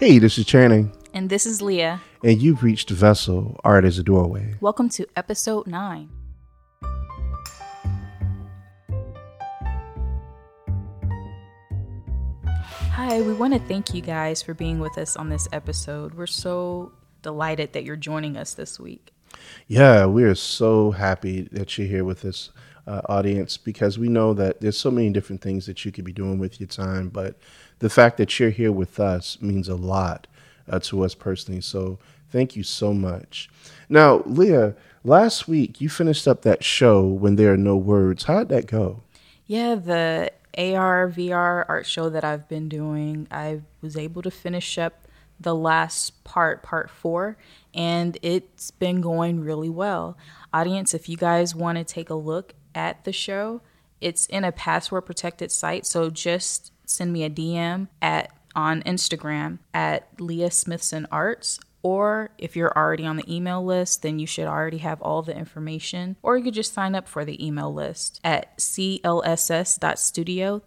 Hey, this is Channing. And this is Leah. And you've reached Vessel, Art as a Doorway. Welcome to episode 9. Hi, we want to thank you guys for being with us on this episode. We're so delighted that you're joining us this week. Yeah, we are so happy that you're here with us, uh, audience, because we know that there's so many different things that you could be doing with your time, but the fact that you're here with us means a lot uh, to us personally. So thank you so much. Now, Leah, last week you finished up that show when there are no words. How did that go? Yeah, the AR VR art show that I've been doing, I was able to finish up the last part, part four, and it's been going really well. Audience, if you guys want to take a look at the show, it's in a password protected site, so just send me a DM at on Instagram at Leah Smithson Arts. Or if you're already on the email list, then you should already have all the information. Or you could just sign up for the email list at clss.studio.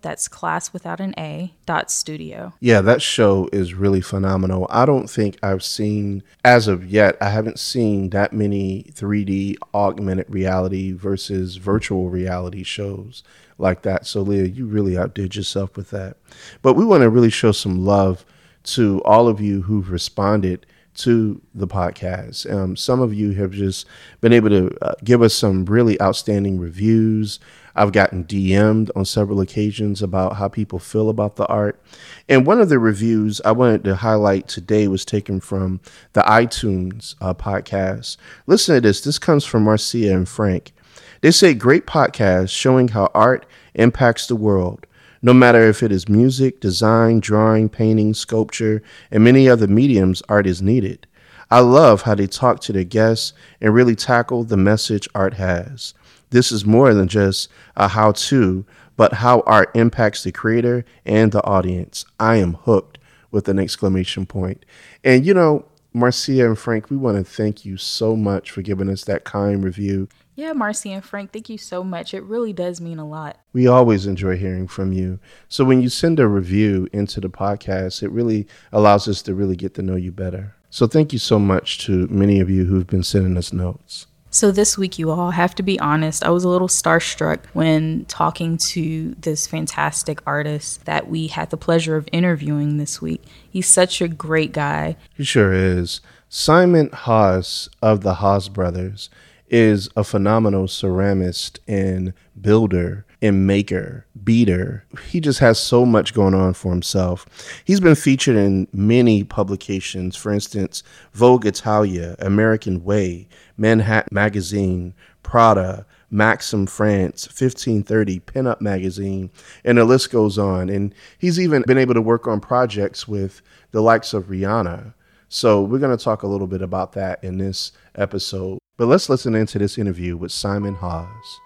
That's class without an A dot studio. Yeah, that show is really phenomenal. I don't think I've seen, as of yet, I haven't seen that many 3D augmented reality versus virtual reality shows like that. So, Leah, you really outdid yourself with that. But we want to really show some love to all of you who've responded to the podcast. Um, some of you have just been able to uh, give us some really outstanding reviews. I've gotten DM'd on several occasions about how people feel about the art. And one of the reviews I wanted to highlight today was taken from the iTunes uh, podcast. Listen to this. This comes from Marcia and Frank. They say great podcast showing how art impacts the world, no matter if it is music, design, drawing, painting, sculpture, and many other mediums art is needed. I love how they talk to their guests and really tackle the message art has. This is more than just a how to, but how art impacts the creator and the audience. I am hooked with an exclamation point. And you know, Marcia and Frank, we want to thank you so much for giving us that kind review. Yeah, Marcy and Frank, thank you so much. It really does mean a lot. We always enjoy hearing from you. So when you send a review into the podcast, it really allows us to really get to know you better. So thank you so much to many of you who've been sending us notes. So this week, you all have to be honest. I was a little starstruck when talking to this fantastic artist that we had the pleasure of interviewing this week. He's such a great guy. He sure is. Simon Haas of the Haas Brothers is a phenomenal ceramist and builder and maker, beater. He just has so much going on for himself. He's been featured in many publications, for instance, Vogue Italia, American Way, Manhattan Magazine, Prada, Maxim France, 1530, Pinup Magazine, and the list goes on. And he's even been able to work on projects with the likes of Rihanna. So we're going to talk a little bit about that in this episode. But let's listen into this interview with Simon Haas.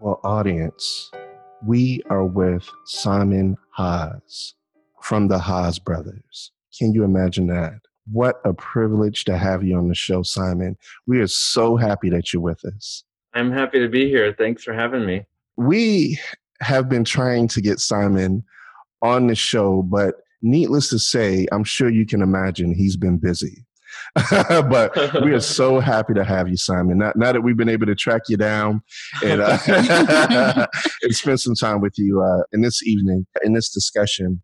Well, audience, we are with Simon Haas from the Haas brothers. Can you imagine that? What a privilege to have you on the show, Simon. We are so happy that you're with us. I'm happy to be here. Thanks for having me. We have been trying to get Simon on the show, but needless to say, I'm sure you can imagine he's been busy. but we are so happy to have you, Simon. Now, now, that we've been able to track you down and, uh, and spend some time with you uh, in this evening, in this discussion.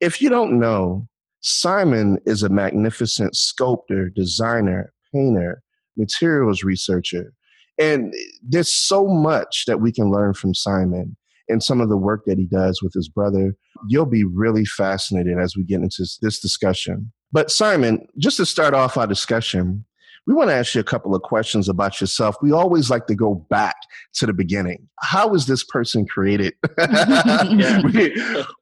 If you don't know, Simon is a magnificent sculptor, designer, painter, materials researcher. And there's so much that we can learn from Simon and some of the work that he does with his brother. You'll be really fascinated as we get into this discussion. But Simon, just to start off our discussion, we want to ask you a couple of questions about yourself. We always like to go back to the beginning. How was this person created? we,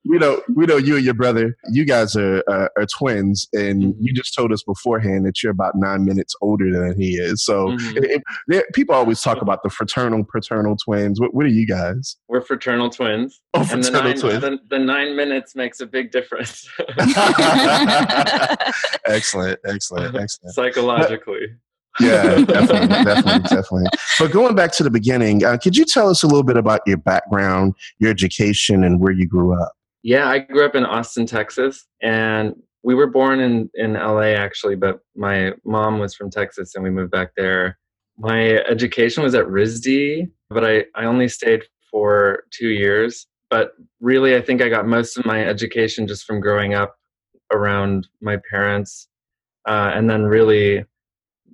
we, know we know you and your brother. You guys are uh, are twins, and mm-hmm. you just told us beforehand that you're about nine minutes older than he is. So mm-hmm. it, it, people always talk about the fraternal paternal twins. What, what are you guys? We're fraternal twins. Oh, fraternal and the nine, twins. The, the nine minutes makes a big difference. excellent, excellent, excellent. Psychologically yeah, definitely, definitely, definitely. But going back to the beginning, uh, could you tell us a little bit about your background, your education, and where you grew up? Yeah, I grew up in Austin, Texas, and we were born in in LA actually, but my mom was from Texas, and we moved back there. My education was at RISD, but I I only stayed for two years. But really, I think I got most of my education just from growing up around my parents, uh, and then really,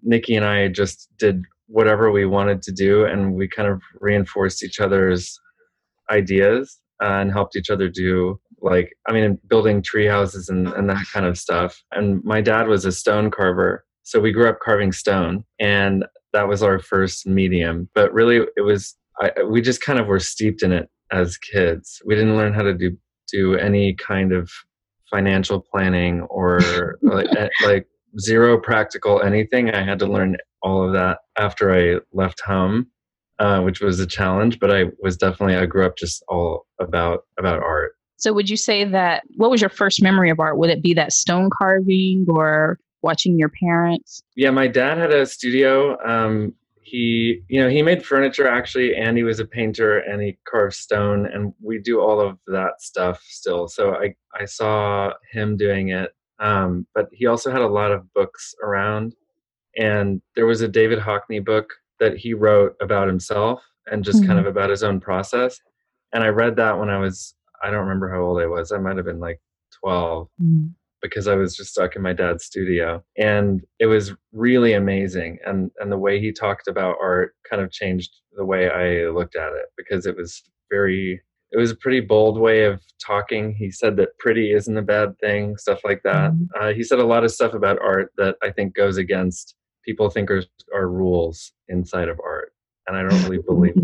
Nikki and I just did whatever we wanted to do, and we kind of reinforced each other's ideas uh, and helped each other do like I mean building tree houses and, and that kind of stuff. And my dad was a stone carver. So we grew up carving stone and that was our first medium. But really it was I, we just kind of were steeped in it as kids. We didn't learn how to do do any kind of financial planning or like, eh, like zero practical anything. I had to learn all of that after I left home uh, which was a challenge. But I was definitely I grew up just all about about art. So would you say that what was your first memory of art? Would it be that stone carving or watching your parents? Yeah, my dad had a studio. Um, he you know he made furniture actually and he was a painter and he carved stone and we do all of that stuff still so i i saw him doing it um, but he also had a lot of books around and there was a david hockney book that he wrote about himself and just mm-hmm. kind of about his own process. And I read that when I was, I don't remember how old I was. I might have been like 12 mm-hmm. because I was just stuck in my dad's studio. And it was really amazing. And, and the way he talked about art kind of changed the way I looked at it because it was very, it was a pretty bold way of talking. He said that pretty isn't a bad thing, stuff like that. Mm-hmm. Uh, he said a lot of stuff about art that I think goes against people think are, are rules inside of art and i don't really believe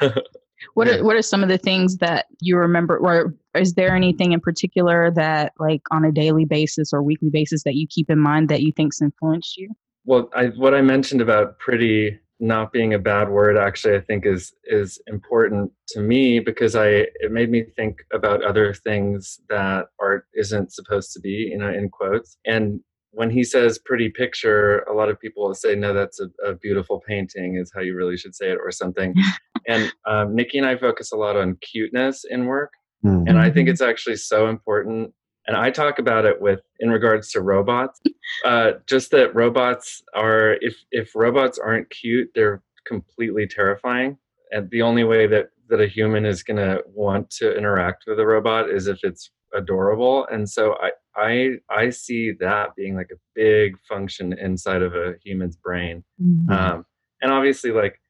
what are what are some of the things that you remember or is there anything in particular that like on a daily basis or weekly basis that you keep in mind that you think's influenced you well I, what i mentioned about pretty not being a bad word actually i think is is important to me because i it made me think about other things that art isn't supposed to be you know in quotes and when he says pretty picture, a lot of people will say, no, that's a, a beautiful painting, is how you really should say it, or something. and um, Nikki and I focus a lot on cuteness in work. Mm-hmm. And I think it's actually so important. And I talk about it with in regards to robots. Uh, just that robots are, if, if robots aren't cute, they're completely terrifying. And the only way that, that a human is going to want to interact with a robot is if it's adorable. And so I, I I see that being like a big function inside of a human's brain. Mm-hmm. Um, and obviously, like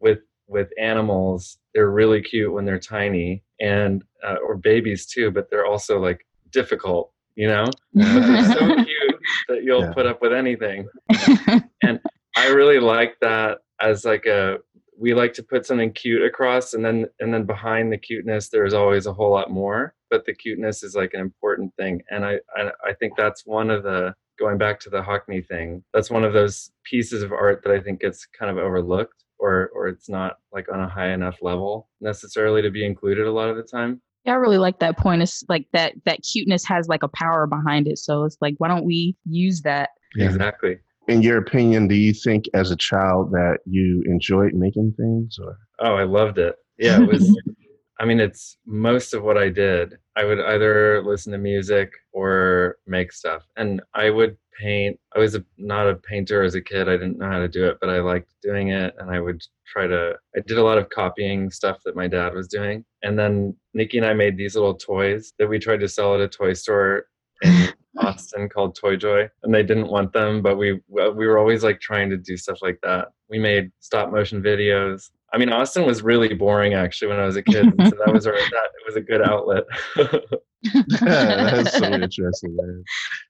with with animals, they're really cute when they're tiny, and uh, or babies too. But they're also like difficult, you know. they're so cute that you'll yeah. put up with anything. and I really like that as like a we like to put something cute across and then and then behind the cuteness there's always a whole lot more but the cuteness is like an important thing and i i, I think that's one of the going back to the hockney thing that's one of those pieces of art that i think gets kind of overlooked or or it's not like on a high enough level necessarily to be included a lot of the time yeah, I really like that point. It's like that that cuteness has like a power behind it. So it's like, why don't we use that? Yeah. Exactly in your opinion, do you think as a child that you enjoyed making things or? Oh, I loved it. Yeah, it was, I mean, it's most of what I did. I would either listen to music or make stuff. And I would paint. I was a, not a painter as a kid. I didn't know how to do it, but I liked doing it. And I would try to, I did a lot of copying stuff that my dad was doing. And then Nikki and I made these little toys that we tried to sell at a toy store. And Austin called Toy Joy, and they didn't want them, but we we were always like trying to do stuff like that. We made stop motion videos. I mean, Austin was really boring actually when I was a kid, so that was our that it was a good outlet. That's so interesting, man.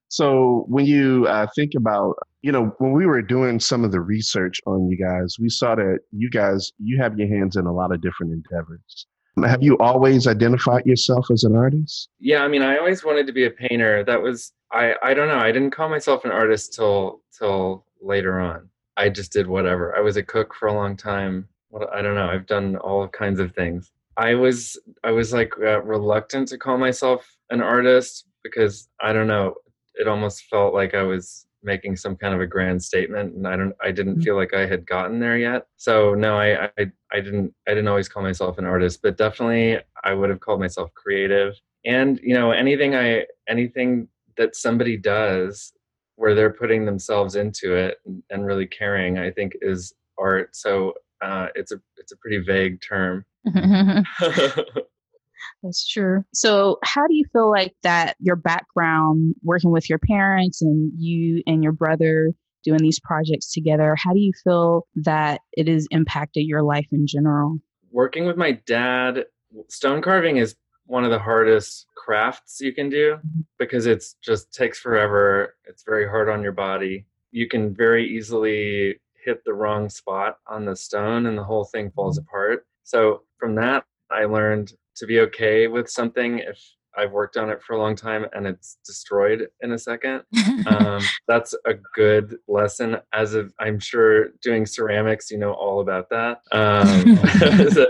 So when you uh, think about, you know, when we were doing some of the research on you guys, we saw that you guys you have your hands in a lot of different endeavors. Have you always identified yourself as an artist? Yeah, I mean, I always wanted to be a painter. That was I I don't know. I didn't call myself an artist till till later on. I just did whatever. I was a cook for a long time. What I don't know. I've done all kinds of things. I was I was like uh, reluctant to call myself an artist because I don't know. It almost felt like I was making some kind of a grand statement and i don't i didn't mm-hmm. feel like i had gotten there yet so no I, I i didn't i didn't always call myself an artist but definitely i would have called myself creative and you know anything i anything that somebody does where they're putting themselves into it and really caring i think is art so uh, it's a it's a pretty vague term That's true. So, how do you feel like that your background working with your parents and you and your brother doing these projects together, how do you feel that it has impacted your life in general? Working with my dad, stone carving is one of the hardest crafts you can do mm-hmm. because it's just takes forever. It's very hard on your body. You can very easily hit the wrong spot on the stone and the whole thing falls mm-hmm. apart. So from that, I learned to be okay with something if I've worked on it for a long time and it's destroyed in a second. Um, that's a good lesson. As of, I'm sure doing ceramics, you know all about that. Um,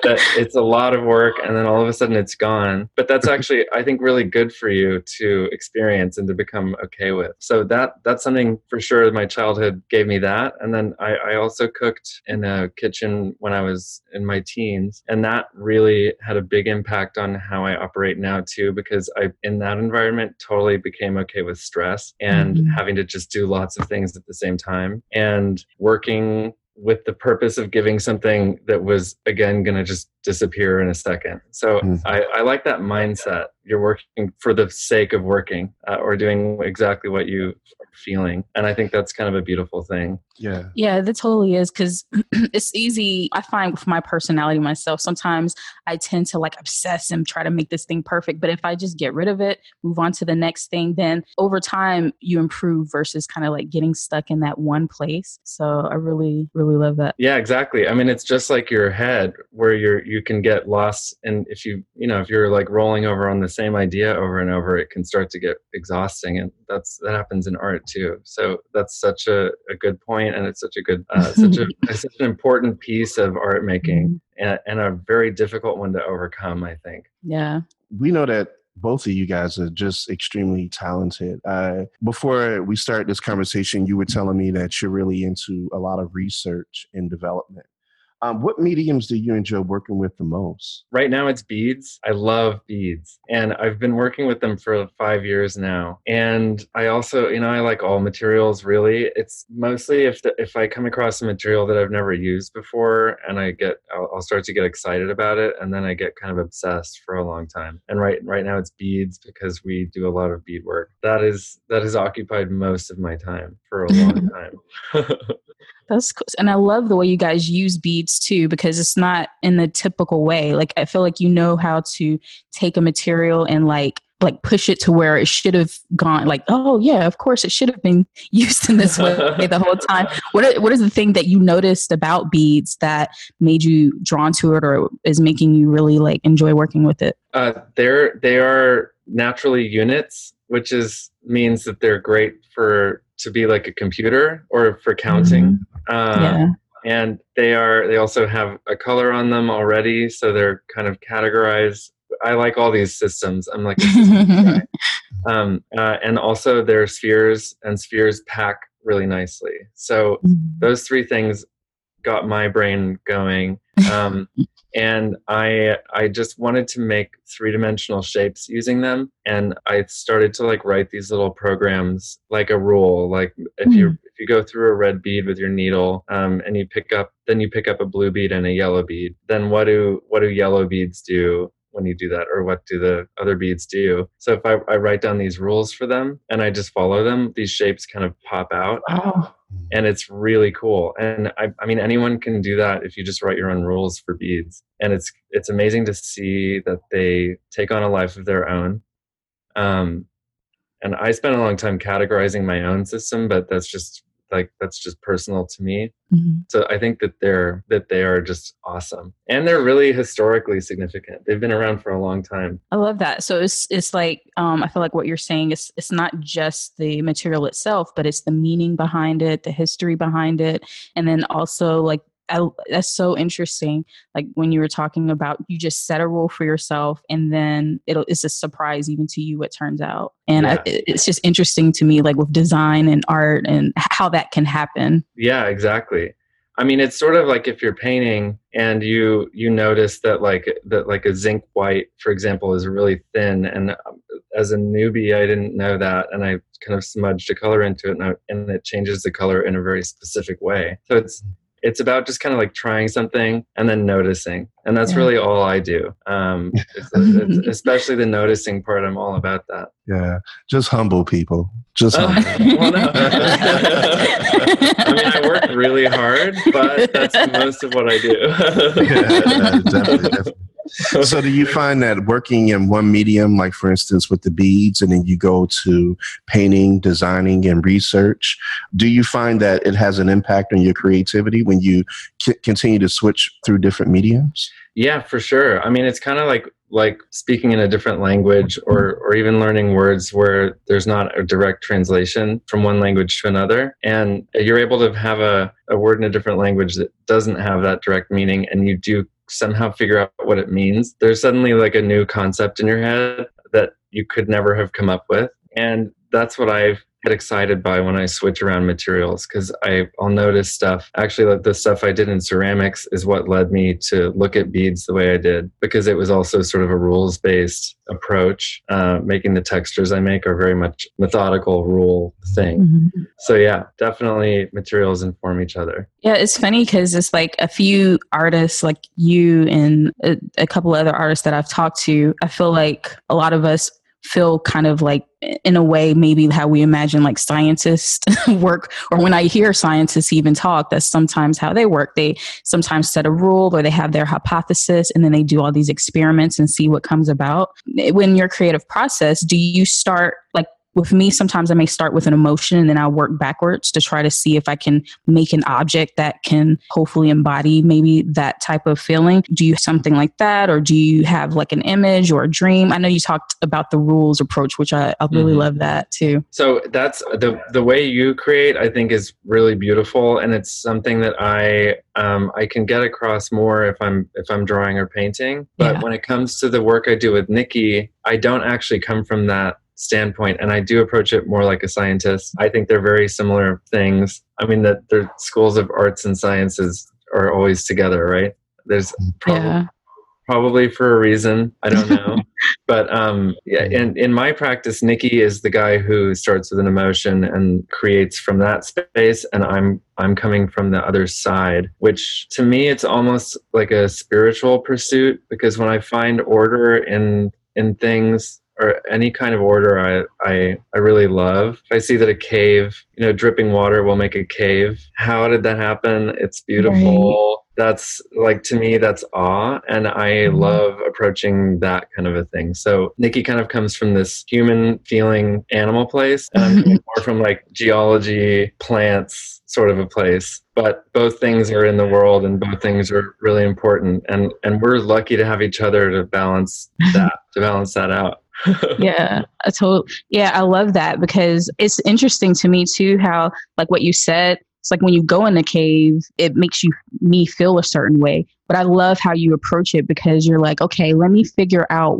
that it's a lot of work and then all of a sudden it's gone. But that's actually, I think, really good for you to experience and to become okay with. So that that's something for sure. My childhood gave me that, and then I, I also cooked in a kitchen when I was in my teens, and that really had a big impact on how I operate now too. Because I, in that environment, totally became okay with stress and mm-hmm. having to just do lots of things at the same time and working with the purpose of giving something that was again going to just disappear in a second. So mm-hmm. I, I, like that mindset. You're working for the sake of working uh, or doing exactly what you are feeling. And I think that's kind of a beautiful thing. Yeah. Yeah, that totally is because it's easy. I find with my personality myself, sometimes I tend to like obsess and try to make this thing perfect. But if I just get rid of it, move on to the next thing, then over time you improve versus kind of like getting stuck in that one place. So I really, really love that. Yeah, exactly. I mean, it's just like your head where you're, you can get lost and if you you know if you're like rolling over on the same idea over and over it can start to get exhausting and that's that happens in art too so that's such a, a good point and it's such a good uh, such a such an important piece of art making mm-hmm. and, and a very difficult one to overcome i think yeah we know that both of you guys are just extremely talented. Uh, before we start this conversation, you were telling me that you're really into a lot of research and development. Um, what mediums do you enjoy working with the most? Right now, it's beads. I love beads, and I've been working with them for five years now. And I also, you know, I like all materials. Really, it's mostly if the, if I come across a material that I've never used before, and I get, I'll, I'll start to get excited about it, and then I get kind of obsessed for a long time. And right right now, it's beads because we do a lot of bead work. That is that has occupied most of my time for a long time. That's cool. And I love the way you guys use beads too, because it's not in the typical way. Like I feel like you know how to take a material and like like push it to where it should have gone like oh yeah of course it should have been used in this way the whole time what are, what is the thing that you noticed about beads that made you drawn to it or is making you really like enjoy working with it uh, they're they are naturally units which is means that they're great for to be like a computer or for counting. Mm-hmm. Um, yeah. And they are. They also have a color on them already, so they're kind of categorized. I like all these systems. I'm like, um, uh, and also they're spheres, and spheres pack really nicely. So mm-hmm. those three things got my brain going. Um, and I I just wanted to make three dimensional shapes using them, and I started to like write these little programs like a rule. Like if mm. you hmm. if you go through a red bead with your needle, um, and you pick up then you pick up a blue bead and a yellow bead. Then what do what do yellow beads do? When you do that or what do the other beads do. So if I, I, write down these rules for them and i just follow them these shapes kind of pop out. Oh. and it's really cool. And I, I mean anyone can do that if you just write your own rules for beads. And it's it's amazing to see that they take on a life of their own. Um, and i spent a long time categorizing my own system but that's just like that's just personal to me. Mm-hmm. so i think that they're that they are just awesome. And they're really historically significant. They've been around for a long time. I love that. So it's it's like um i feel like what you're saying is it's not just the material itself but it's the meaning behind it the history behind it and then also like I, that's so interesting. Like when you were talking about, you just set a rule for yourself, and then it'll it's a surprise even to you. It turns out, and yeah. I, it's just interesting to me, like with design and art and how that can happen. Yeah, exactly. I mean, it's sort of like if you're painting and you you notice that like that like a zinc white, for example, is really thin. And um, as a newbie, I didn't know that, and I kind of smudged a color into it, and, I, and it changes the color in a very specific way. So it's it's about just kind of like trying something and then noticing and that's yeah. really all i do um, it's, it's, especially the noticing part i'm all about that yeah just humble people just uh, humble. well, no. i mean i work really hard but that's most of what i do yeah, definitely, definitely so do you find that working in one medium like for instance with the beads and then you go to painting designing and research do you find that it has an impact on your creativity when you c- continue to switch through different mediums? Yeah for sure. I mean it's kind of like like speaking in a different language or or even learning words where there's not a direct translation from one language to another. And you're able to have a, a word in a different language that doesn't have that direct meaning and you do somehow figure out what it means, there's suddenly like a new concept in your head that you could never have come up with. And that's what I've get excited by when I switch around materials because I'll notice stuff. Actually, like the stuff I did in ceramics is what led me to look at beads the way I did because it was also sort of a rules based approach. Uh, making the textures I make are very much methodical rule thing. Mm-hmm. So yeah, definitely materials inform each other. Yeah, it's funny because it's like a few artists like you and a, a couple other artists that I've talked to. I feel like a lot of us feel kind of like in a way maybe how we imagine like scientists work or when i hear scientists even talk that's sometimes how they work. They sometimes set a rule or they have their hypothesis and then they do all these experiments and see what comes about. When your creative process do you start like with me, sometimes I may start with an emotion and then I'll work backwards to try to see if I can make an object that can hopefully embody maybe that type of feeling. Do you something like that? Or do you have like an image or a dream? I know you talked about the rules approach, which I, I really mm-hmm. love that too. So that's the, the way you create, I think is really beautiful. And it's something that I, um, I can get across more if I'm, if I'm drawing or painting. But yeah. when it comes to the work I do with Nikki, I don't actually come from that standpoint and i do approach it more like a scientist. I think they're very similar things. I mean that the schools of arts and sciences are always together right? There's probably, yeah. probably for a reason. I don't know. But um yeah. in, in my practice nikki is the guy who starts with an emotion and creates from that space and i'm i'm coming from the other side which to me it's almost like a spiritual pursuit because when i find order in in things or any kind of order I, I I really love. If I see that a cave, you know, dripping water will make a cave. How did that happen? It's beautiful. Right. That's like to me, that's awe, and I mm-hmm. love approaching that kind of a thing. So Nikki kind of comes from this human feeling animal place, and I'm more from like geology, plants, sort of a place but both things are in the world and both things are really important and and we're lucky to have each other to balance that to balance that out yeah, I told. Yeah, I love that because it's interesting to me too how like what you said. It's like when you go in the cave, it makes you me feel a certain way. But I love how you approach it because you're like, okay, let me figure out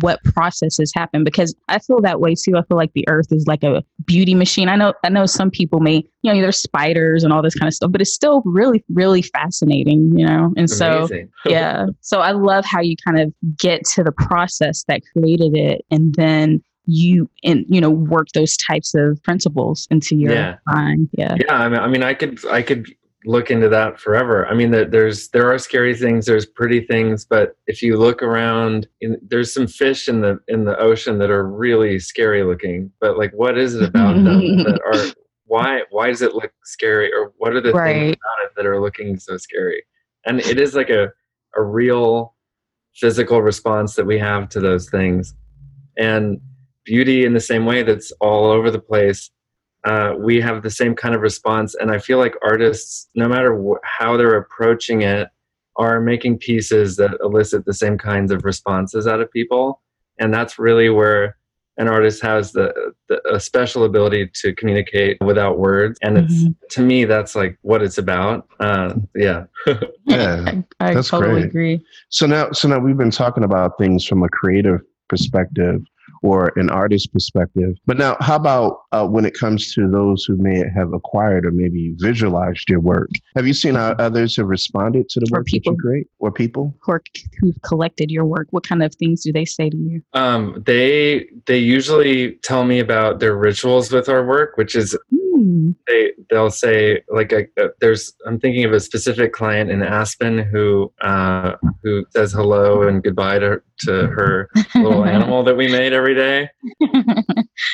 what processes happen because I feel that way too. I feel like the earth is like a beauty machine. I know I know some people may, you know, there's spiders and all this kind of stuff, but it's still really, really fascinating, you know? And so yeah. So I love how you kind of get to the process that created it and then you and you know work those types of principles into your yeah. mind yeah yeah I mean, I mean i could i could look into that forever. I mean, there's there are scary things, there's pretty things, but if you look around, in, there's some fish in the in the ocean that are really scary looking. But like, what is it about them that are why why does it look scary, or what are the right. things about it that are looking so scary? And it is like a a real physical response that we have to those things, and beauty in the same way that's all over the place uh, we have the same kind of response. And I feel like artists, no matter wh- how they're approaching it, are making pieces that elicit the same kinds of responses out of people. And that's really where an artist has the, the a special ability to communicate without words. And it's mm-hmm. to me, that's like what it's about. Uh, yeah. yeah. I, I totally great. agree. So now, so now we've been talking about things from a creative perspective or an artist perspective. But now, how about uh, when it comes to those who may have acquired or maybe visualized your work? Have you seen how others have responded to the Or work that people. you create, or people? Who are, who've collected your work? What kind of things do they say to you? Um, they they usually tell me about their rituals with our work, which is Hmm. they they'll say like a, uh, there's I'm thinking of a specific client in Aspen who uh, who says hello and goodbye to to her little animal that we made every day,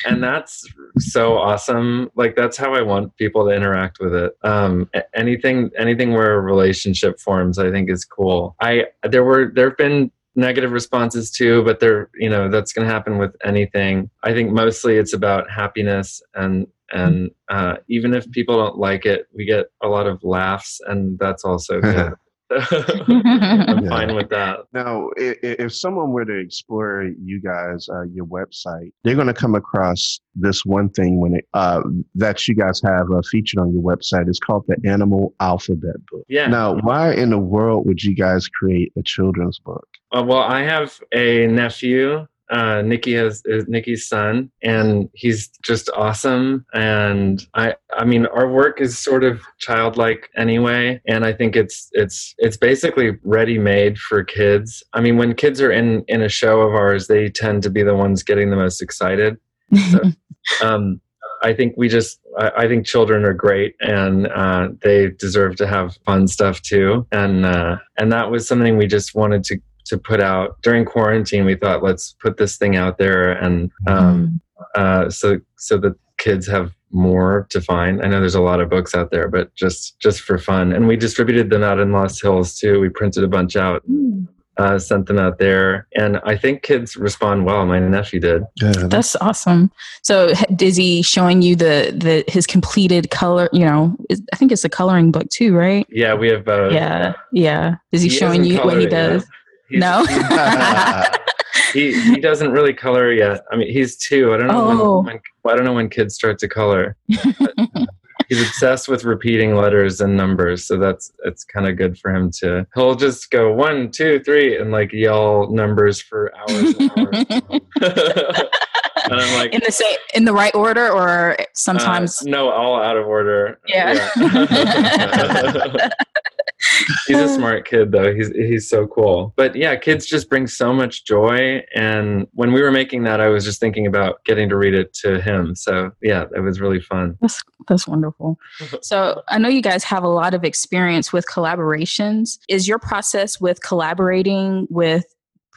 and that's so awesome. Like that's how I want people to interact with it. Um, anything anything where a relationship forms, I think is cool. I there were there have been negative responses too but they're you know that's going to happen with anything i think mostly it's about happiness and and uh, even if people don't like it we get a lot of laughs and that's also good i'm Yeah. fine with that Now, if, if someone were to explore you guys, uh, your website, they're going to come across this one thing when it uh, that you guys have uh, featured on your website. It's called the Animal Alphabet Book. yeah Now, why in the world would you guys create a children's book? Uh, well, I have a nephew. Uh, Nikki has is Nikki's son, and he's just awesome. And I, I mean, our work is sort of childlike anyway, and I think it's it's it's basically ready made for kids. I mean, when kids are in in a show of ours, they tend to be the ones getting the most excited. um, I think we just, I, I think children are great and uh, they deserve to have fun stuff too. And uh, and that was something we just wanted to to put out during quarantine. We thought let's put this thing out there and um, uh, so so that kids have more to find. I know there's a lot of books out there, but just just for fun. And we distributed them out in Lost Hills too. We printed a bunch out. Mm. Uh, sent them out there, and I think kids respond well. My nephew did. Yeah, That's awesome. So h- is he showing you the the his completed color? You know, I think it's a coloring book too, right? Yeah, we have. Uh, yeah, yeah. Is he, He showing hasn't you what he does? it yet. does? He's- No. he he doesn't really color yet. I mean, he's two. I don't know Oh. when, when I don't know when kids start to color. But he's obsessed with repeating letters and numbers, so that's it's kind of good for him to. He'll just go one, two, three, and like yell numbers for hours and hours. and I'm like, in the same in the right order, or sometimes uh, no, all out of order. Yeah. Yeah. he's a smart kid though. He's he's so cool. But yeah, kids just bring so much joy. And when we were making that, I was just thinking about getting to read it to him. So yeah, it was really fun. That's that's wonderful. So I know you guys have a lot of experience with collaborations. Is your process with collaborating with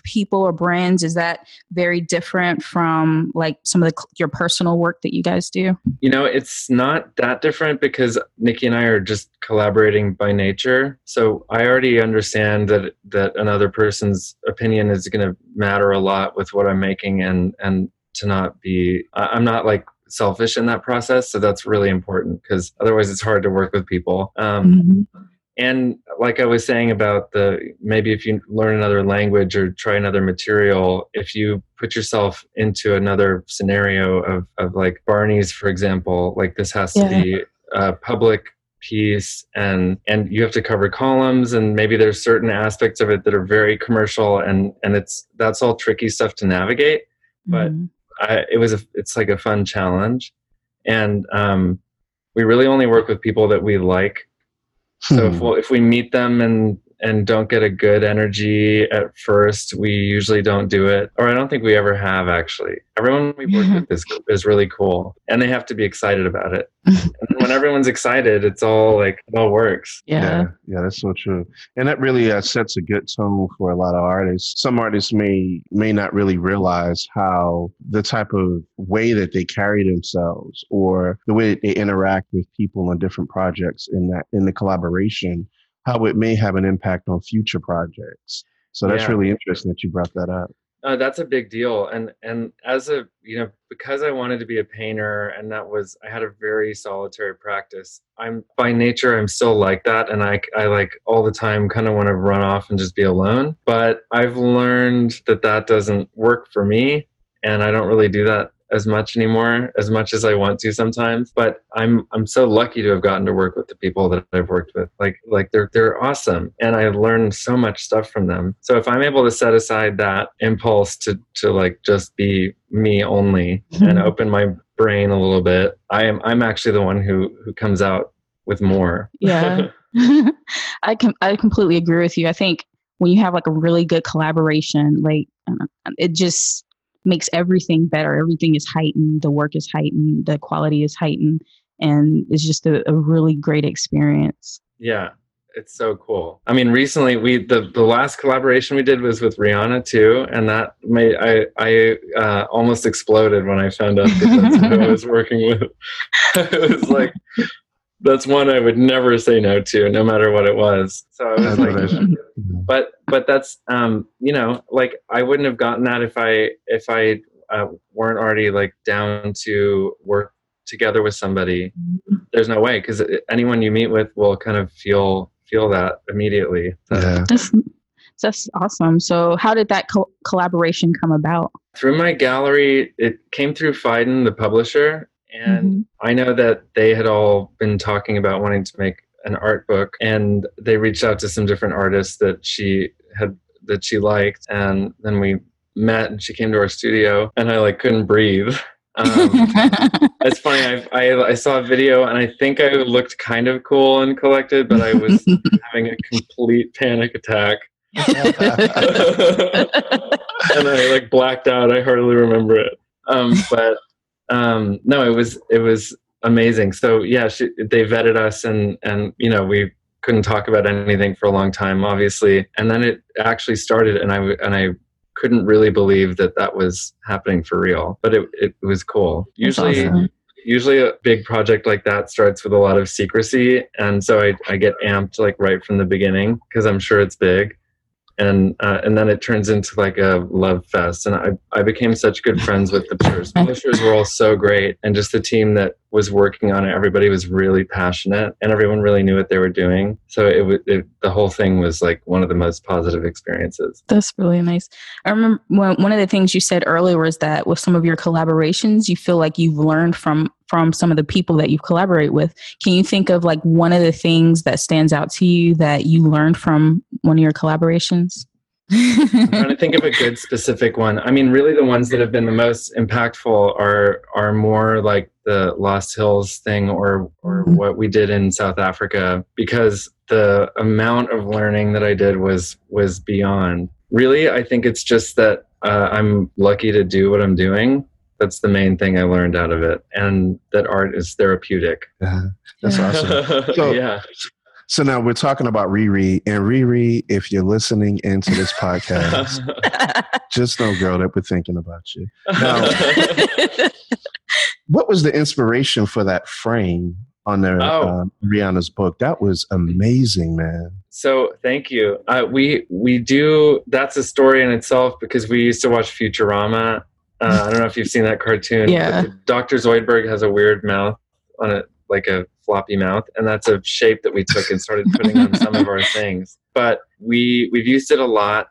people or brands is that very different from like some of the your personal work that you guys do? You know, it's not that different because Nikki and I are just collaborating by nature. So I already understand that that another person's opinion is going to matter a lot with what I'm making, and and to not be, I'm not like selfish in that process. So that's really important because otherwise it's hard to work with people. Um, Mhm. And like I was saying about the maybe if you learn another language or try another material, if you put yourself into another scenario of, of like Barney's, for example, like this has to Yeah. be a public piece and and you have to cover columns and maybe there's certain aspects of it that are very commercial and and it's that's all tricky stuff to navigate But- Mhm. I, it was a, it's like a fun challenge and um we really only work with people that we like so if, Hmm. we'll, if we meet them and and don't get a good energy at first, we usually don't do it. Or I don't think we ever have actually. Everyone we work with is is really cool, and they have to be excited about it. and when everyone's excited, it's all like it all works. yeah. yeah, yeah, that's so true, and that really uh, sets a good tone for a lot of artists. Some artists may may not really realize how the type of way that they carry themselves, or the way that they interact with people on different projects in that in the collaboration, how it may have an impact on future projects. So that's Yeah. really interesting that you brought that up. Uh, that's a big deal, and and as a you know because I wanted to be a painter, and that was I had a very solitary practice. I'm by nature I'm still like that, and I I like all the time kind of want to run off and just be alone. But I've learned that that doesn't work for me, and I don't really do that as much anymore as much as I want to sometimes but I'm I'm so lucky to have gotten to work with the people that I've worked with like like they're they're awesome and I learned so much stuff from them so if I'm able to set aside that impulse to to like just be me only and open my brain a little bit, I am I'm actually the one who who comes out with more. Yeah. I can I completely agree with you. I think when you have like a really good collaboration, like um, it just makes everything better. Everything is heightened. The work is heightened. The quality is heightened, and it's just a, a really great experience. Yeah, it's so cool. I mean, recently we the the last collaboration we did was with Rihanna too, and that made I I uh, almost exploded when I found out who I was working with. it was like that's one I would never say no to, no matter what it was. So I was like, but but that's um you know like I wouldn't have gotten that if I if I uh, weren't already like down to work together with somebody. There's no way because anyone you meet with will kind of feel feel that immediately. Yeah. That's, that's awesome. So, how did that co- collaboration come about? Through my gallery, it came through Phaidon, the publisher, and mm-hmm. I know that they had all been talking about wanting to make an art book, and they reached out to some different artists that she had that she liked, and then we met, and she came to our studio, and I like couldn't breathe. Um, it's funny. I, I, I saw a video and I think I looked kind of cool and collected, but I was having a complete panic attack. and I like blacked out. I hardly remember it. Um, but um, no, it was it was amazing. So yeah, she, they vetted us and and you know we couldn't talk about anything for a long time, obviously. And then it actually started, and I and I couldn't really believe that that was happening for real. But it it was cool. Usually. Awesome. Usually, a big project like that starts with a lot of secrecy, and so I, I get amped like right from the beginning because I'm sure it's big and uh, and then it turns into like a love fest. And i, I became such good friends with the publishers publishers were all so great and just the team that was working on it everybody was really passionate and everyone really knew what they were doing. So it, it the whole thing was like one of the most positive experiences. That's really nice. I remember one of the things you said earlier was that with some of your collaborations you feel like you've learned from from some of the people that you collaborate with. Can you think of like one of the things that stands out to you that you learned from one of your collaborations? I'm trying to think of a good specific one. I mean, really, the ones that have been the most impactful are are more like the Lost Hills thing, or or mm-hmm. what we did in South Africa, because the amount of learning that I did was was beyond. Really, I think it's just that uh, I'm lucky to do what I'm doing that's the main thing I learned out of it, and that art is therapeutic. Yeah, that's awesome. So, yeah. So now we're talking about Riri, and Riri, if you're listening into this podcast, just know, girl, that we're thinking about you. Now, what was the inspiration for that frame on their oh. uh, Rihanna's book? That was amazing, man. So thank you. Uh, we we do. That's a story in itself because we used to watch Futurama uh, I don't know if you've seen that cartoon. Yeah. Dr. Zoidberg has a weird mouth on it, like a floppy mouth, and that's a shape that we took and started putting on some of our things. But we we've used it a lot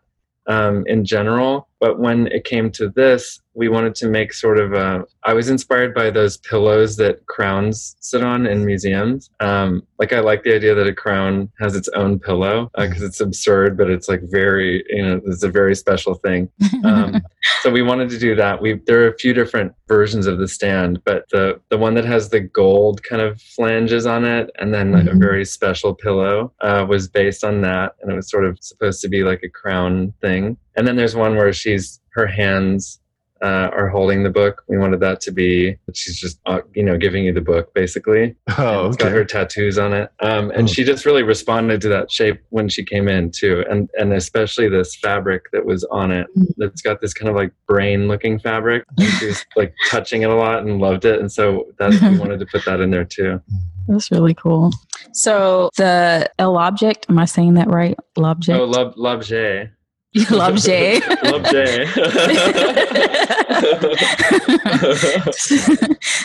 um, in general. But when it came to this, we wanted to make sort of a. I was inspired by those pillows that crowns sit on in museums. Um, like I like the idea that a crown has its own pillow because uh, it's absurd, but it's like very, you know, it's a very special thing. Um, so we wanted to do that. We there are a few different versions of the stand, but the the one that has the gold kind of flanges on it, and then mm-hmm. a very special pillow uh, was based on that, and it was sort of supposed to be like a crown thing. And then there's one where she's her hands uh, are holding the book. We wanted that to be she's just uh, you know giving you the book basically. Oh, It's got her tattoos on it, um, and oh. she just really responded to that shape when she came in too, and and especially this fabric that was on it. Mm. That's got this kind of like brain looking fabric. And she was like touching it a lot and loved it, and so that we wanted to put that in there too. That's really cool. So the L object, am I saying that right? L'Object. Oh, l'objet. L'objet. l'objet.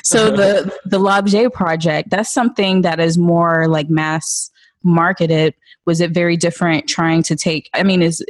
so the the L'Objet project, that's something that is more like mass marketed. was it very different trying to take i mean is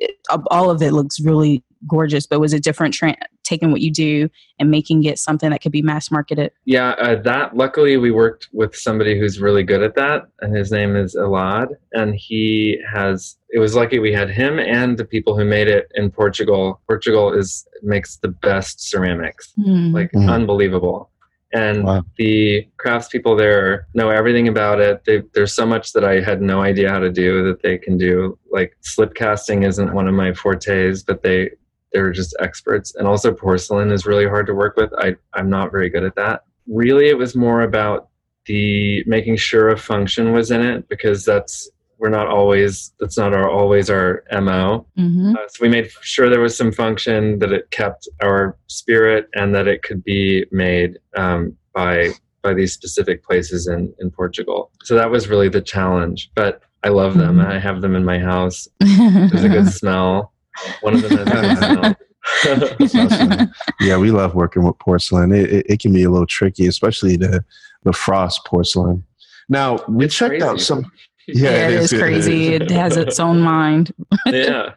all of it looks really gorgeous but was it different tra- taking what you do and making it something that could be mass marketed yeah uh, that luckily we worked with somebody who's really good at that and his name is elad and he has it was lucky we had him and the people who made it in portugal portugal is makes the best ceramics mm. like mm. unbelievable and wow. the craftspeople there know everything about it. They, there's so much that I had no idea how to do that they can do. Like slip casting isn't one of my fortes, but they they're just experts. And also porcelain is really hard to work with. I I'm not very good at that. Really, it was more about the making sure a function was in it because that's we're not always that's not our always our mo mm-hmm. uh, so we made sure there was some function that it kept our spirit and that it could be made um, by by these specific places in in portugal so that was really the challenge but i love them mm-hmm. i have them in my house there's a good smell one of them has a good smell yeah we love working with porcelain it, it, it, can be a little tricky especially the the frost porcelain now we it's checked crazy. out some yeah, yeah it, it is, is crazy. It has its own mind. yeah.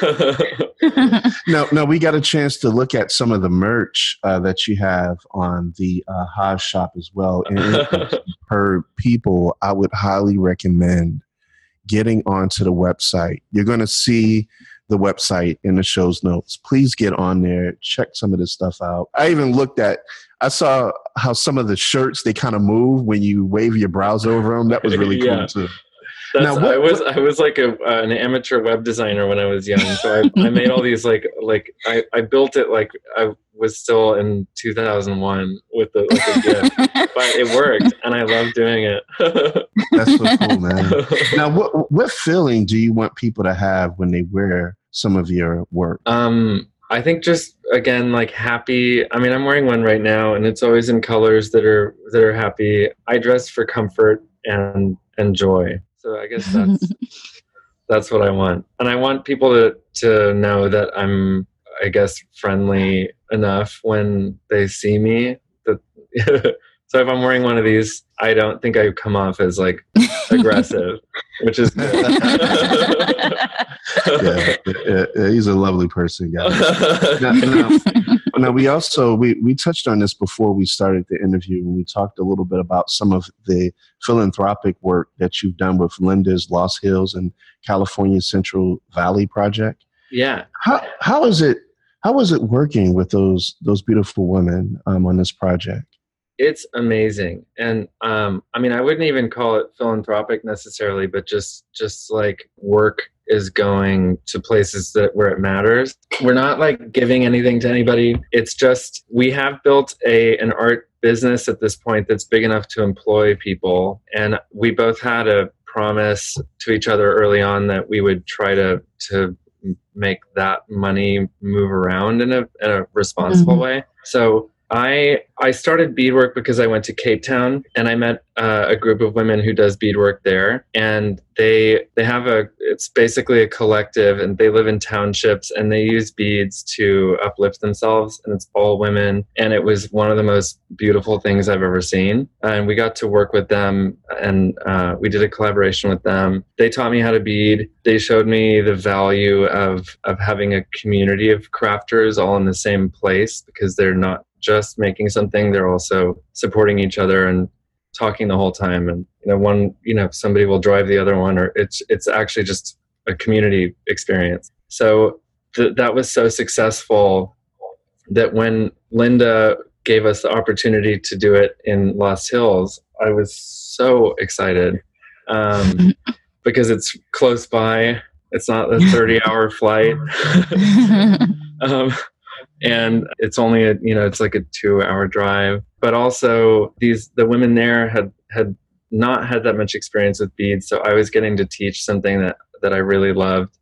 no, no, we got a chance to look at some of the merch uh, that you have on the uh, Haas shop as well. And for people, I would highly recommend getting onto the website. You're going to see the website in the show's notes. Please get on there, check some of this stuff out. I even looked at, I saw how some of the shirts they kind of move when you wave your brows over them. That was really yeah. cool too. That's, now, what, I was I was like a, uh, an amateur web designer when I was young, so I, I made all these like like I, I built it like I was still in 2001 with the, with the gift, but it worked and I love doing it. That's so cool, man. Now, what what feeling do you want people to have when they wear some of your work? Um, I think just again like happy. I mean, I'm wearing one right now, and it's always in colors that are that are happy. I dress for comfort and and joy. So I guess that's that's what I want, and I want people to to know that I'm, I guess, friendly enough when they see me. That so if I'm wearing one of these, I don't think I come off as like aggressive, which is yeah, yeah, yeah, he's a lovely person, guys. Now, we also we we touched on this before we started the interview, and we talked a little bit about some of the philanthropic work that you've done with Lynda's Lost Hills and California Central Valley Project. Yeah. How how is it how is it working with those those beautiful women um, on this project? it's amazing and um, i mean i wouldn't even call it philanthropic necessarily but just just like work is going to places that where it matters. We're not like giving anything to anybody. It's just we have built a an art business at this point that's big enough to employ people. And we both had a promise to each other early on that we would try to to make that money move around in a, in a responsible mm-hmm. way. So I I started beadwork because I went to Cape Town and I met uh, a group of women who does beadwork there, and they they have a it's basically a collective, and they live in townships, and they use beads to uplift themselves, and it's all women, and it was one of the most beautiful things I've ever seen, and we got to work with them, and uh, we did a collaboration with them. They taught me how to bead. They showed me the value of of having a community of crafters all in the same place because they're not just making something they're also supporting each other and talking the whole time. And you know one you know somebody will drive the other one or it's it's actually just a community experience. So th- that was so successful that when lynda gave us the opportunity to do it in lost hills i was so excited um, because it's close by. It's not a 30 hour flight. Um, and it's only a you know it's like a two hour drive. But also these the women there had had not had that much experience with beads. So i was getting to teach something that that i really loved.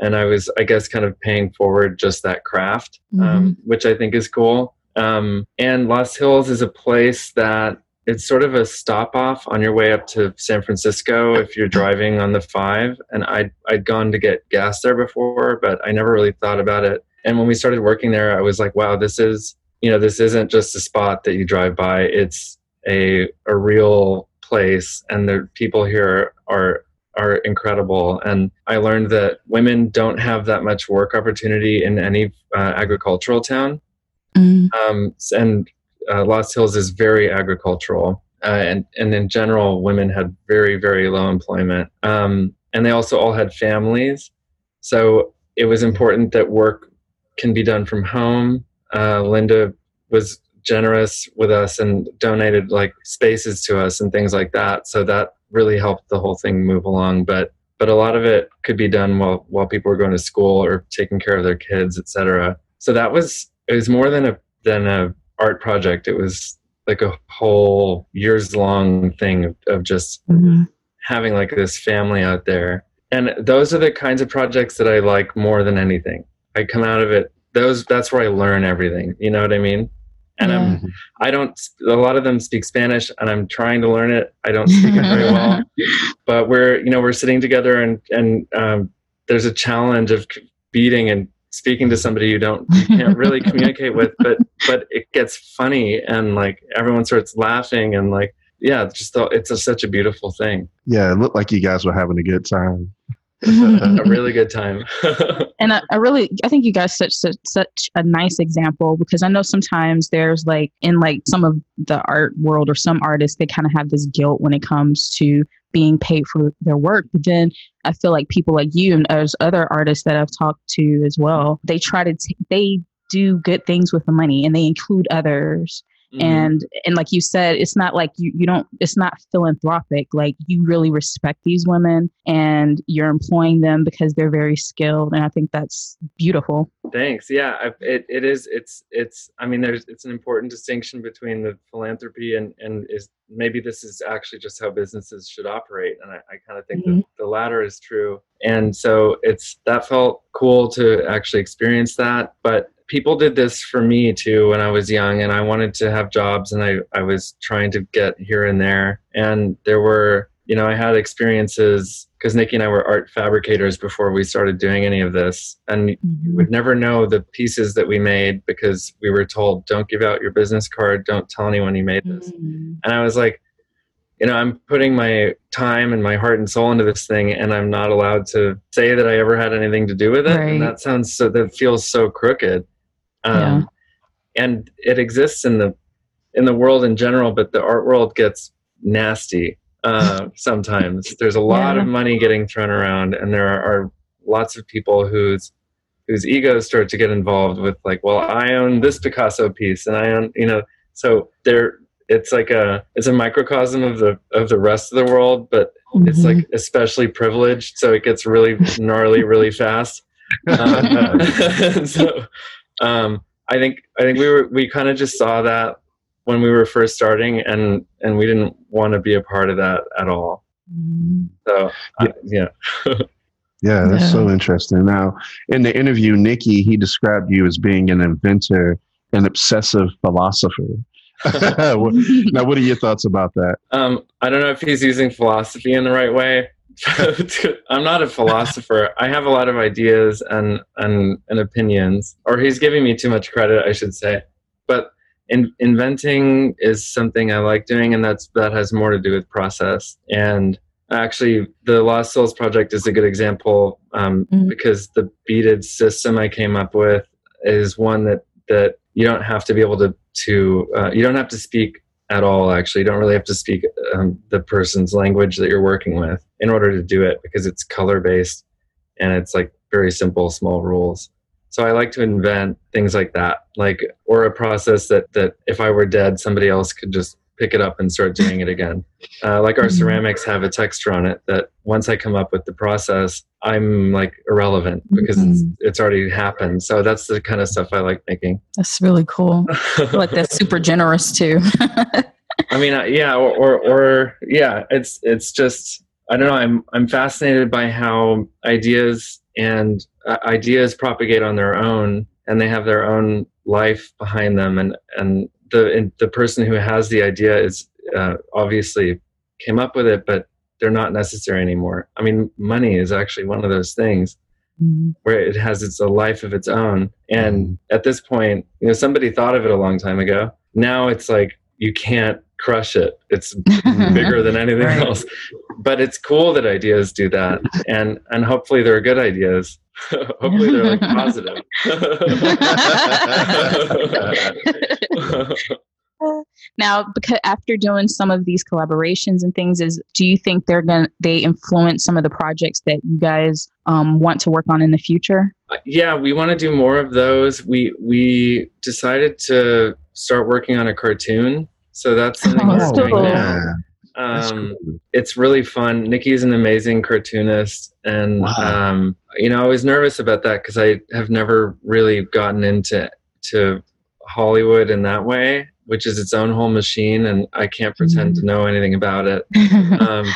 And i was i guess kind of paying forward just that craft um, mm-hmm. um, which i think is cool. Um, and lost hills is a place that it's sort of a stop off on your way up to San Francisco if you're driving on the five. And I'd, I'd gone to get gas there before, but I never really thought about it and when we started working there, I was like, wow, this is, you know, this isn't just a spot that you drive by. It's a, a real place. And the people here are are incredible. And I learned that women don't have that much work opportunity in any uh, agricultural town. Mm. Um, and uh, Lost Hills is very agricultural. Uh, and, and in general, women had very, very low employment. Um, and they also all had families. So it was important that work can be done from home. Uh, Lynda was generous with us and donated like spaces to us and things like that. So that really helped the whole thing move along. But but a lot of it could be done while while people were going to school or taking care of their kids, etc. So that was it was more than a than a art project. It was like a whole years long thing of, of just Mhm. having like this family out there. And those are the kinds of projects that I like more than anything. I come out of it those that's where I learn everything. You know what I mean? And I'm Mhm. I don't a lot of them speak Spanish and I'm trying to learn it. I don't speak it very well. But we're you know we're sitting together and and um, there's a challenge of beating and speaking to somebody you don't you can't really communicate with but but it gets funny and like everyone starts laughing and like yeah just the, it's a, such a beautiful thing Yeah, it looked like you guys were having a good time. A really good time. And I, I really i think you guys such, such such a nice example because i know sometimes there's like in like some of the art world or some artists they kind of have this guilt when it comes to being paid for their work. But then i feel like people like you and there's other artists that i've talked to as well they try to t- they do good things with the money and they include others Mhm. and and like you said it's not like you you don't it's not philanthropic like you really respect these women and you're employing them because they're very skilled and i think that's beautiful Thanks. Yeah, I, it it is. It's it's. I mean, there's it's an important distinction between the philanthropy and and is maybe this is actually just how businesses should operate, and I, I kind of think Mhm. that the latter is true. And so it's that felt cool to actually experience that, but people did this for me too when I was young, and I wanted to have jobs, and I I was trying to get here and there, and there were you know I had experiences because Nikki and I were art fabricators before we started doing any of this, and you would never know the pieces that we made because we were told don't give out your business card. Don't tell anyone you made this. Mhm. and i was like you know i'm putting my time and my heart and soul into this thing and i'm not allowed to say that i ever had anything to do with it. Right. and that sounds so that feels so crooked um, and it exists in the in the world in general but the art world gets nasty uh, sometimes there's a lot Yeah. of money getting thrown around and there are, are lots of people whose whose egos start to get involved with like well i own this picasso piece and i own you know so there it's like a it's a microcosm of the of the rest of the world but it's Mhm. like especially privileged so it gets really gnarly really fast um, so um, i think i think we were we kind of just saw that when we were first starting and and we didn't want to be a part of that at all so uh, yeah Yeah, that's Yeah. so interesting. Now, in the interview, Nikki, he described you as being an inventor, an obsessive philosopher. Now, what are your thoughts about that? Um, I don't know if he's using philosophy in the right way. I'm not a philosopher. I have a lot of ideas and, and and opinions, or he's giving me too much credit, I should say. But in, inventing is something I like doing, and that's that has more to do with process. And actually, the Lost Souls project is a good example um, Mhm. because the beaded system I came up with is one that that you don't have to be able to to uh, you don't have to speak at all actually. You don't really have to speak um, the person's language that you're working with in order to do it because it's color based and it's like very simple small rules. So i like to invent things like that like or a process that that if i were dead somebody else could just pick it up and start doing it again. Uh, like our Mhm. ceramics have a texture on it that once i come up with the process i'm like irrelevant because it's it's already happened. So that's the kind of stuff i like making. That's really cool. Like that's super generous too. I mean, uh, yeah, or, or or yeah, it's it's just I don't know. I'm I'm fascinated by how ideas and uh, ideas propagate on their own, and they have their own life behind them, and and the and the person who has the idea is uh, obviously came up with it, but they're not necessary anymore. I mean, money is actually one of those things Mhm. where it has its a life of its own. And at this point, you know, somebody thought of it a long time ago. Now it's like you can't crush it. It's bigger than anything Right. else. But it's cool that ideas do that, and and hopefully they're good ideas. hopefully they're like positive. now because after doing some of these collaborations and things is do you think they're gonna they influence some of the projects that you guys um, want to work on in the future yeah, we want to do more of those. We we decided to start working on a cartoon, so that's something Oh, that's doing cool. now. That's Um, cool. it's really fun. Nikki's an amazing cartoonist, and Wow. um, you know, I was nervous about that because I have never really gotten into to Hollywood in that way, which is its own whole machine, and I can't pretend to know anything about it. Um,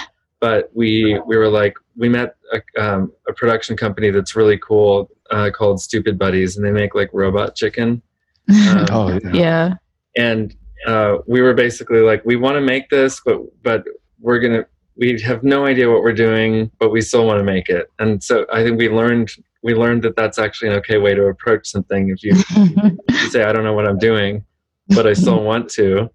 but we we were like, we met a, um, a production company that's really cool uh, called Stupid Buddies, and they make like robot chicken. Um, Oh yeah. yeah and uh, we were basically like, we want to make this, but but we're gonna we have no idea what we're doing, but we still want to make it. And so I think we learned we learned that that's actually an okay way to approach something. If you, you say, I don't know what I'm doing, but I still want to.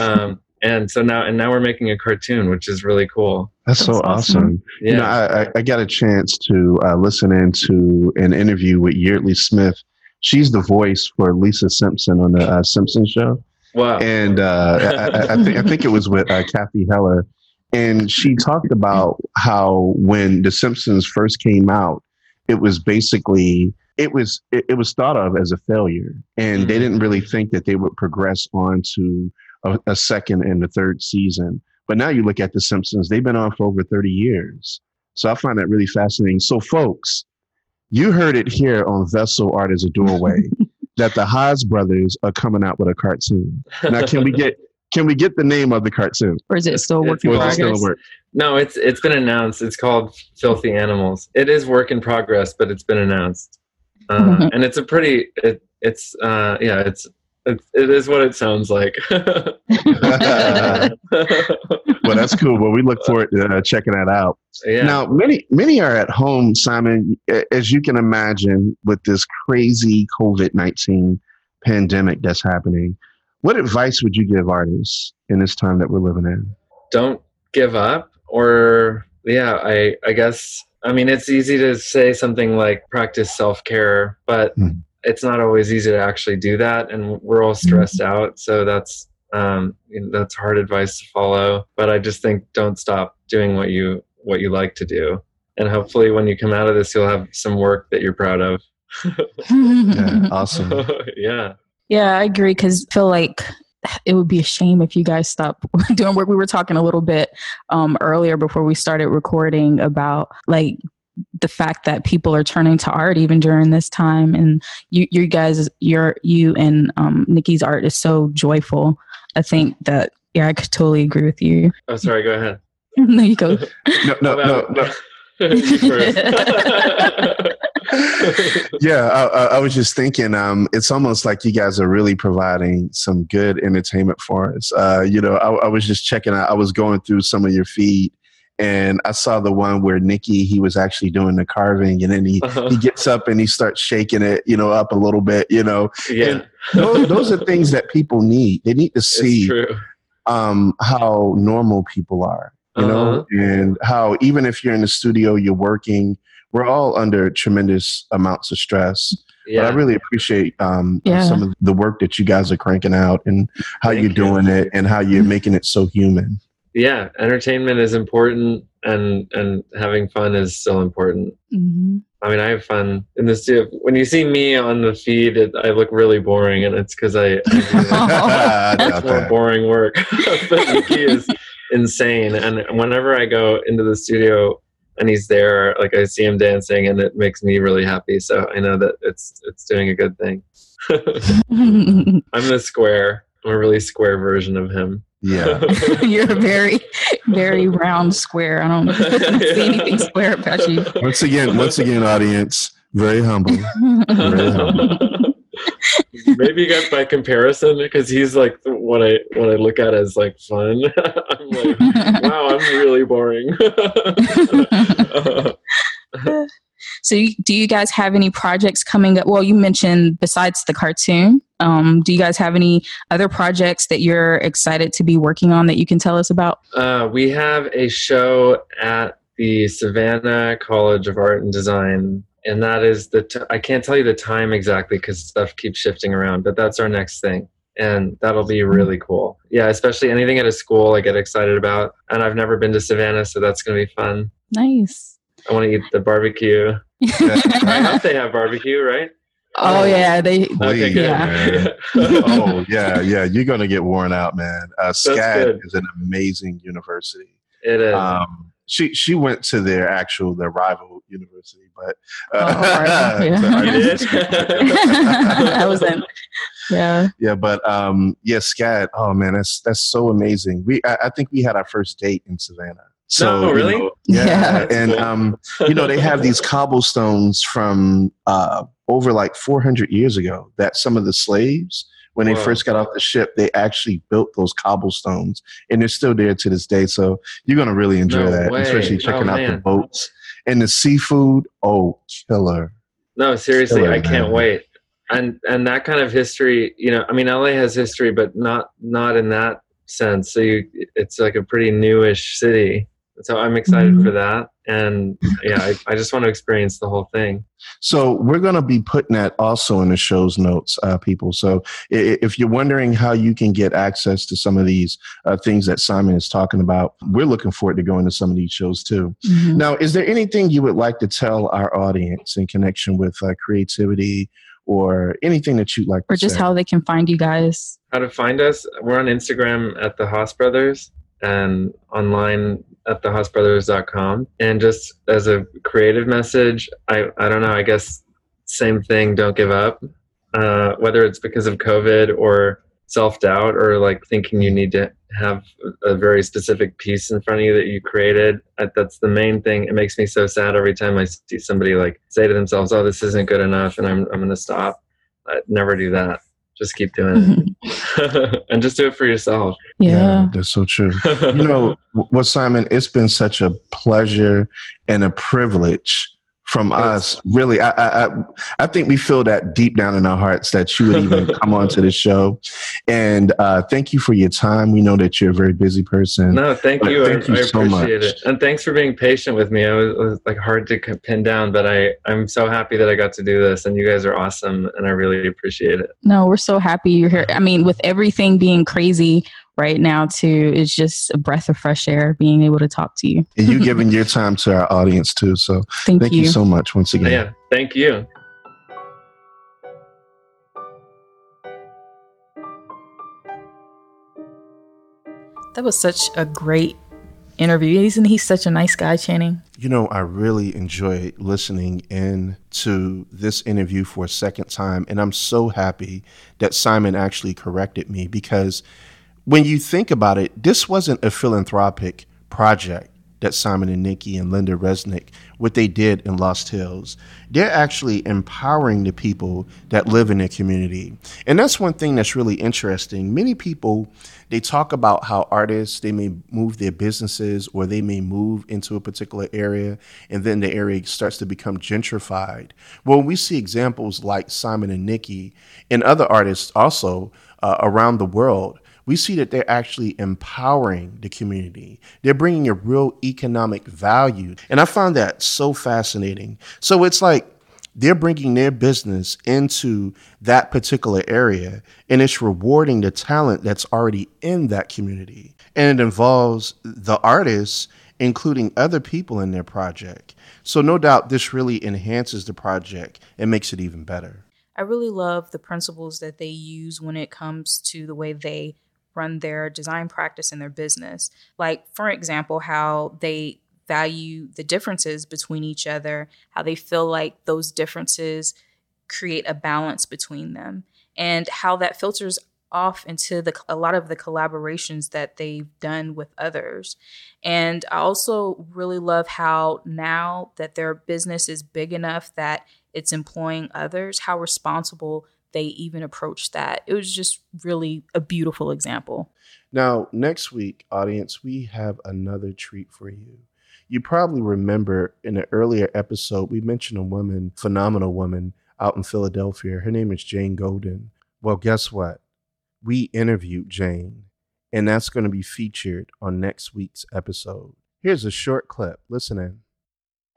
Um, and so now and now we're making a cartoon, which is really cool. That's so That's awesome. awesome. Yeah. You know, I, I, I got a chance to uh, listen into an interview with Yeardley Smith. She's the voice for Lisa Simpson on the uh, Simpsons show, wow. and uh, I, I, think I think it was with uh, Cathy Heller, and she talked about how when the Simpsons first came out, it was basically it was it, it was thought of as a failure, and they Mhm. didn't really think that they would progress on to a, a second and a third season. But now you look at The Simpsons, they've been on for over 30 years. So I find that really fascinating. So, folks, you heard it here on Vessel Art as a Doorway that the Haas brothers are coming out with a cartoon. Now, can we get can we get the name of the cartoon? or is it still It's- work in Or is it still a work? No, it's it's been announced. It's called Filthy Animals. It is work in progress, but it's been announced, uh, and it's a pretty. It, it's uh, yeah, it's it, it is what it sounds like. Well, that's cool. Well, we look forward to uh, checking that out. yeah. Now, many many are at home, Simon, as you can imagine, with this crazy COVID nineteen pandemic that's happening. What advice would you give artists in this time that we're living in? don't give up or yeah i i guess i mean it's easy to say something like practice self-care but Mhm. It's not always easy to actually do that and we're all stressed out so that's um you know, that's hard advice to follow but i just think don't stop doing what you what you like to do and hopefully when you come out of this you'll have some work that you're proud of Yeah, awesome. yeah Yeah, I agree because I feel like it would be a shame if you guys stop doing work. We were talking a little bit um, earlier before we started recording about like the fact that people are turning to art even during this time, and you, you guys, your you and um, Nikki's art is so joyful. I think that yeah, I could totally agree with you. oh sorry go ahead there you go. No, no, no, no. Yeah, I, I, I was just thinking. Um, it's almost like you guys are really providing some good entertainment for us. Uh, you know, I, I was just checking out. I was going through some of your feed, and I saw the one where Nikki he was actually doing the carving, and then he he gets up and he starts shaking it, you know, up a little bit. You know, yeah, those, those are things that people need. They need to see um, how normal people are, you Uh-huh. know, and how even if you're in the studio, you're working. We're all under tremendous amounts of stress. Yeah, But I really appreciate um, Yeah. some of the work that you guys are cranking out and how Thank you're you. doing it and how you're making it so human. Yeah. Entertainment is important, and and having fun is still important. Mhm. I mean, I have fun in the studio. When you see me on the feed, it, I look really boring, and it's because I, I do more boring work. but Nikki is insane, and whenever I go into the studio and he's there, like I see him dancing, and it makes me really happy. So I know that it's it's doing a good thing. I'm the square. I'm a really square version of him. Yeah. You're a very, very round square. I don't see anything square about you. Once again, once again, audience, very humble. Very humble. Maybe get by comparison because he's like what I what I look at as like fun. I'm like, wow, I'm really boring. so, you, do you guys have any projects coming up? Well, you mentioned besides the cartoon, Um, do you guys have any other projects that you're excited to be working on that you can tell us about? Uh, we have a show at the Savannah College of Art and Design, and that is the. T- I can't tell you the time exactly because stuff keeps shifting around, but that's our next thing and that'll be really cool. Yeah, especially anything at a school I get excited about. And I've never been to Savannah, so that's going to be fun. Nice. I want to eat the barbecue. I hope they have barbecue, right? Oh yeah, they. Okay, yeah. oh yeah, yeah. You're gonna get worn out, man. Uh, SCAD is an amazing university. It is. Um, she she went to their actual their rival university, but Oh, rival, yeah. to our You did? university. I was in. Yeah. yeah, but um, yeah, SCAD. Oh man, that's that's so amazing. We I, I think we had our first date in Savannah. So No, you really? know, yeah, Yeah. and um, you know they have these cobblestones from uh over like 400 years ago that some of the slaves when they Wow. first got off the ship they actually built those cobblestones and they're still there to this day so you're gonna really enjoy No that way. especially checking Oh, out the boats and the seafood oh killer No, seriously, Killer, I can't man. wait. And and that kind of history, you know, I mean, LA has history, but not not in that sense. So you, it's like a pretty newish city. So I'm excited Mhm. for that, and yeah, I, I just want to experience the whole thing. So we're going to be putting that also in the show's notes, uh, people. So if you're wondering how you can get access to some of these uh, things that Simon is talking about, we're looking forward to going to some of these shows too. Mhm. Now, is there anything you would like to tell our audience in connection with uh, creativity or anything that you'd like Or to just say? how they can find you guys. How to find us? We're on Instagram at the Haas Brothers and online at thehaasbrothers.com. And just as a creative message, I, I don't know, I guess same thing, don't give up. Uh, whether it's because of COVID or self doubt or like thinking you need to have a very specific piece in front of you that you created. That's the main thing. It makes me so sad every time I see somebody like say to themselves, "Oh, this isn't good enough," and I'm I'm going to stop. I never do that. Just keep doing it, and just do it for yourself. yeah. that's so true. you know what simon it's been such a pleasure and a privilege from us really I, I i i think we feel that deep down in our hearts that you would even come onto the show and uh thank you for your time we know that you're a very busy person no, thank But you. thank I, you I so appreciate much. it, and thanks for being patient with me. I was, it was like hard to pin down, but I I'm so happy that I got to do this, and you guys are awesome, and I really appreciate it. No, we're so happy you're here. I mean, with everything being crazy right now, too, it's just a breath of fresh air being able to talk to you. and you giving your time to our audience too so Thank, thank you, so much once again Yeah, thank you. That was such a great interview. Isn't he such a nice guy, Channing? You know, I really enjoyed listening in to this interview for a second time, and I'm so happy that Simon actually corrected me because when you think about it, this wasn't a philanthropic project that Simon and Nikki and Lynda Resnick, what they did in Lost Hills. They're actually empowering the people that live in their community. And that's one thing that's really interesting. Many people, they talk about how artists, they may move their businesses or they may move into a particular area and then the area starts to become gentrified. Well, we see examples like Simon and Nikki and other artists also uh, around the world we see that they're actually empowering the community. They're bringing a real economic value. And I find that so fascinating. So it's like they're bringing their business into that particular area and it's rewarding the talent that's already in that community. And it involves the artists, including other people in their project. So, no doubt, this really enhances the project and makes it even better. I really love the principles that they use when it comes to the way they run their design practice and their business. Like, for example, how they value the differences between each other, how they feel like those differences create a balance between them, and how that filters off into the a lot of the collaborations that they've done with others. And I also really love how now that their business is big enough that it's employing others, how responsible they even approach that. It was just really a beautiful example. Now, next week, audience, we have another treat for you. You probably remember in an earlier episode, we mentioned a woman, phenomenal woman out in Philadelphia. Her name is Jane Golden. Well, guess what? We interviewed Jane, and that's going to be featured on next week's episode. Here's a short clip. Listen in.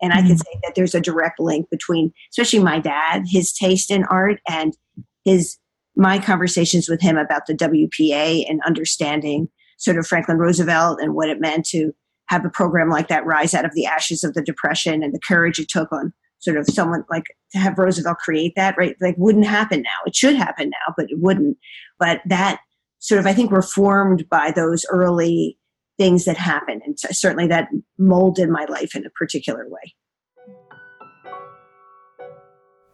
And I can mm-hmm. say that there's a direct link between, especially my dad, his taste in art, and his my conversations with him about the WPA and understanding sort of Franklin Roosevelt and what it meant to have a program like that rise out of the ashes of the depression and the courage it took on sort of someone like to have Roosevelt create that, right? Like wouldn't happen now. It should happen now, but it wouldn't. But that sort of, I think, were formed by those early things that happened. And certainly that molded my life in a particular way.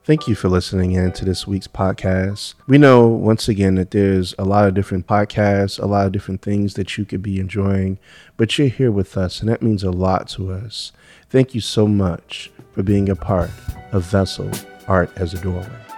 Thank you for listening in to this week's podcast. We know once again that there's a lot of different podcasts, a lot of different things that you could be enjoying, but you're here with us, and that means a lot to us. Thank you so much for being a part of Vessel Art as a Doorway.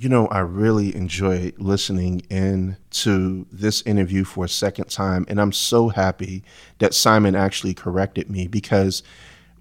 You know, I really enjoy listening in to this interview for a second time, and I'm so happy that Simon actually corrected me because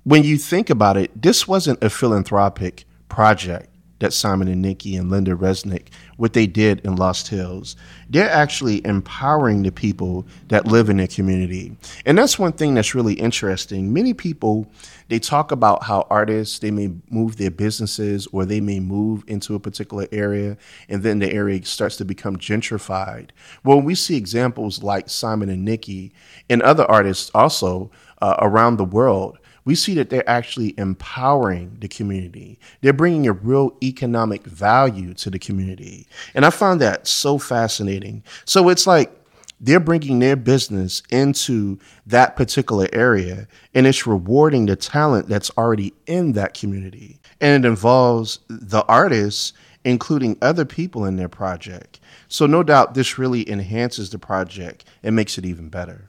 when you think about it, this wasn't a philanthropic project that Simon and Nikki and Lynda Resnick, what they did in Lost Hills. They're actually empowering the people that live in their community. And that's one thing that's really interesting. Many people, they talk about how artists, they may move their businesses or they may move into a particular area and then the area starts to become gentrified. Well, we see examples like Simon and Nikki and other artists also uh, around the world we see that they're actually empowering the community. They're bringing a real economic value to the community. And I found that so fascinating. So it's like they're bringing their business into that particular area and it's rewarding the talent that's already in that community. And it involves the artists including other people in their project. So, no doubt, this really enhances the project and makes it even better.